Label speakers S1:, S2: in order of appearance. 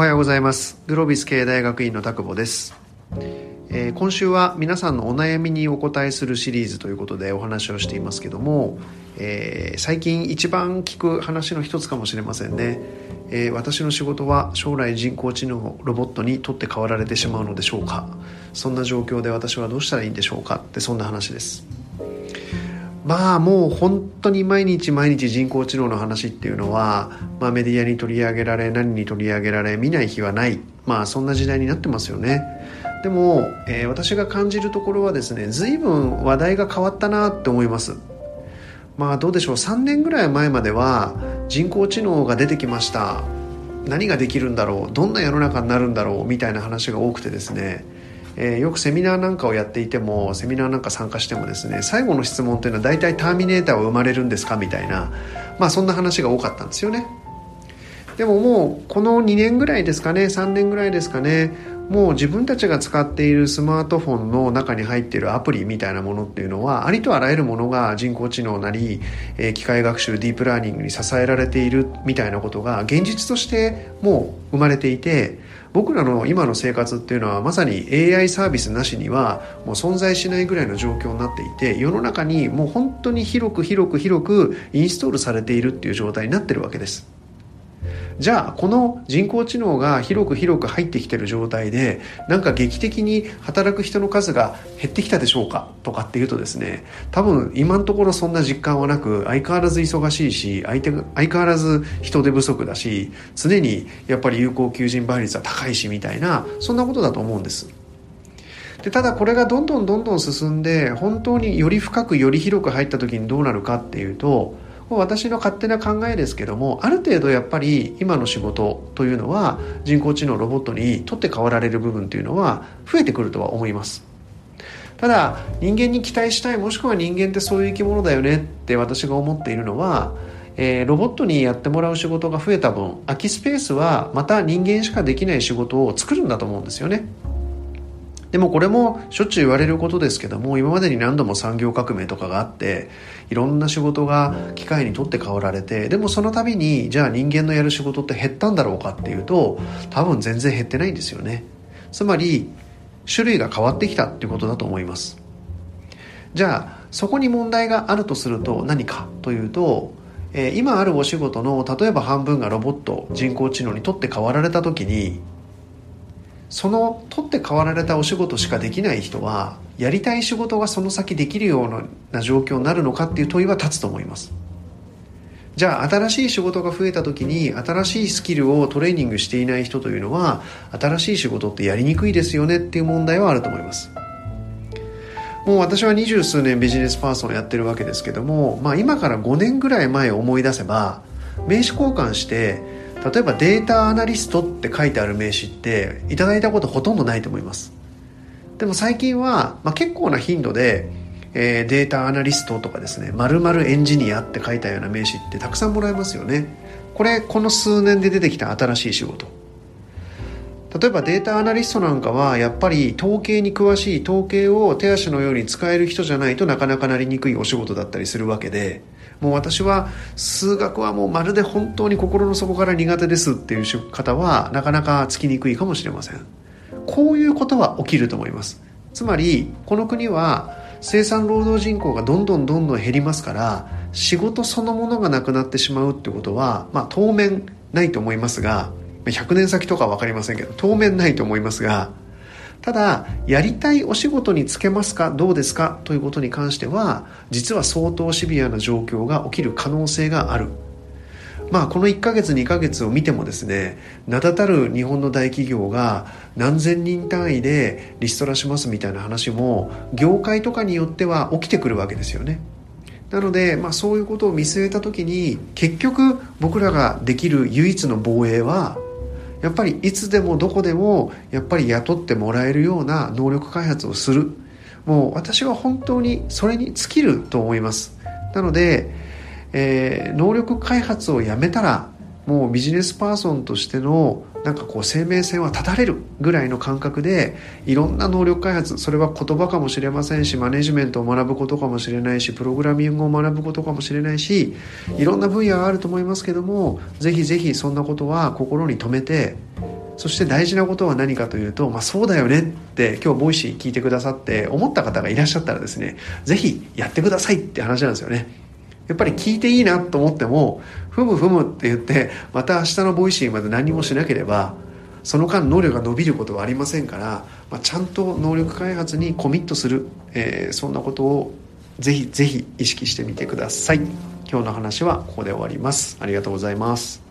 S1: おはようございます。グロービス経営大学院の田久保です、えー、今週は皆さんのお悩みにお答えするシリーズということでお話をしていますけども、えー、最近一番聞く話の一つかもしれませんね、えー、私の仕事は将来人工知能ロボットに取って代わられてしまうのでしょうか。そんな状況で私はどうしたらいいんでしょうかってそんな話です。まあもう本当に毎日毎日人工知能の話っていうのは、まあ、メディアに取り上げられ何に取り上げられ見ない日はない。まあそんな時代になってますよね。でも、えー、私が感じるところはですね随分話題が変わったなって思います。まあどうでしょう。3年ぐらい前までは人工知能が出てきました。何ができるんだろう。どんな世の中になるんだろう。みたいな話が多くてですね。えー、よくセミナーなんかをやっていてもセミナーなんか参加してもですね最後の質問というのは大体ターミネーターは生まれるんですかみたいな、まあ、そんな話が多かったんですよね。でももうこの2年ぐらいですかね3年ぐらいですかねもう自分たちが使っているスマートフォンの中に入っているアプリみたいなものっていうのはありとあらゆるものが人工知能なり、えー、機械学習ディープラーニングに支えられているみたいなことが現実としてもう生まれていて僕らの今の生活っていうのはまさに AI サービスなしにはもう存在しないぐらいの状況になっていて世の中にもう本当に広く広く広くインストールされているっていう状態になってるわけです。じゃあこの人工知能が広く広く入ってきてる状態でなんか劇的に働く人の数が減ってきたでしょうか？とかっていうとですね多分今のところそんな実感はなく相変わらず忙しいし相手相変わらず人手不足だし常にやっぱり有効求人倍率は高いしみたいなそんなことだと思うんです。でただこれがどんどんどんどん進んで本当により深くより広く入った時にどうなるかっていうと私の勝手な考えですけどもある程度やっぱり今の仕事というのは人工知能ロボットに取って代わられる部分というのは増えてくるとは思います。ただ人間に期待したいもしくは人間ってそういう生き物だよねって私が思っているのはえー、ロボットにやってもらう仕事が増えた分空きスペースはまた人間しかできない仕事を作るんだと思うんですよね。でもこれもしょっちゅう言われることですけども今までに何度も産業革命とかがあっていろんな仕事が機械にとって変わられてでもその度にじゃあ人間のやる仕事って減ったんだろうかっていうと多分全然減ってないんですよね。つまり種類が変わってきたっていうことだと思います。じゃあそこに問題があるとすると何かというとえ今あるお仕事の例えば半分がロボット人工知能にとって変わられた時にその取って代わられたお仕事しかできない人はやりたい仕事がその先できるような状況になるのかっていう問いは立つと思います。じゃあ新しい仕事が増えた時に新しいスキルをトレーニングしていない人というのは新しい仕事ってやりにくいですよねっていう問題はあると思います。もう私は二十数年ビジネスパーソンやってるわけですけども、まあ、今から5年ぐらい前を思い出せば名刺交換して例えばデータアナリストって書いてある名刺っていただいたことほとんどないと思います。でも最近は、まあ、結構な頻度で、えー、データアナリストとかですね〇〇エンジニアって書いたような名刺ってたくさんもらえますよね。これこの数年で出てきた新しい仕事。例えばデータアナリストなんかはやっぱり統計に詳しい統計を手足のように使える人じゃないとなかなかなりにくいお仕事だったりするわけでもう私は数学はもうまるで本当に心の底から苦手ですっていう方はなかなかつきにくいかもしれません。こういうことは起きると思います。つまりこの国は生産労働人口がどんどんどんどん減りますから仕事そのものがなくなってしまうってことは、まあ、当面ないと思いますが100年先とか分かりませんけど当面ないと思いますがただやりたいお仕事に就けますかどうですかということに関しては実は相当シビアな状況が起きる可能性がある。まあこの1ヶ月2ヶ月を見てもですね名だたる日本の大企業が何千人単位でリストラしますみたいな話も業界とかによっては起きてくるわけですよね。なので、まあ、そういうことを見据えた時に結局僕らができる唯一の防衛はやっぱりいつでもどこでもやっぱり雇ってもらえるような能力開発をする。もう私は本当にそれに尽きると思います。なので、えー、能力開発をやめたらもうビジネスパーソンとしてのなんかこう生命線は断たれるぐらいの感覚でいろんな能力開発それは言葉かもしれませんしマネジメントを学ぶことかもしれないしプログラミングを学ぶことかもしれないしいろんな分野があると思いますけどもぜひぜひそんなことは心に留めてそして大事なことは何かというと、まあ、そうだよねって今日 Voicy 聞いてくださって思った方がいらっしゃったらですねぜひやってくださいって話なんですよね。やっぱり聞いていいなと思ってもふむふむって言ってまた明日の Voicy まで何もしなければその間能力が伸びることはありませんから、まあ、ちゃんと能力開発にコミットする、えー、そんなことをぜひぜひ意識してみてください。今日の話はここで終わります。ありがとうございます。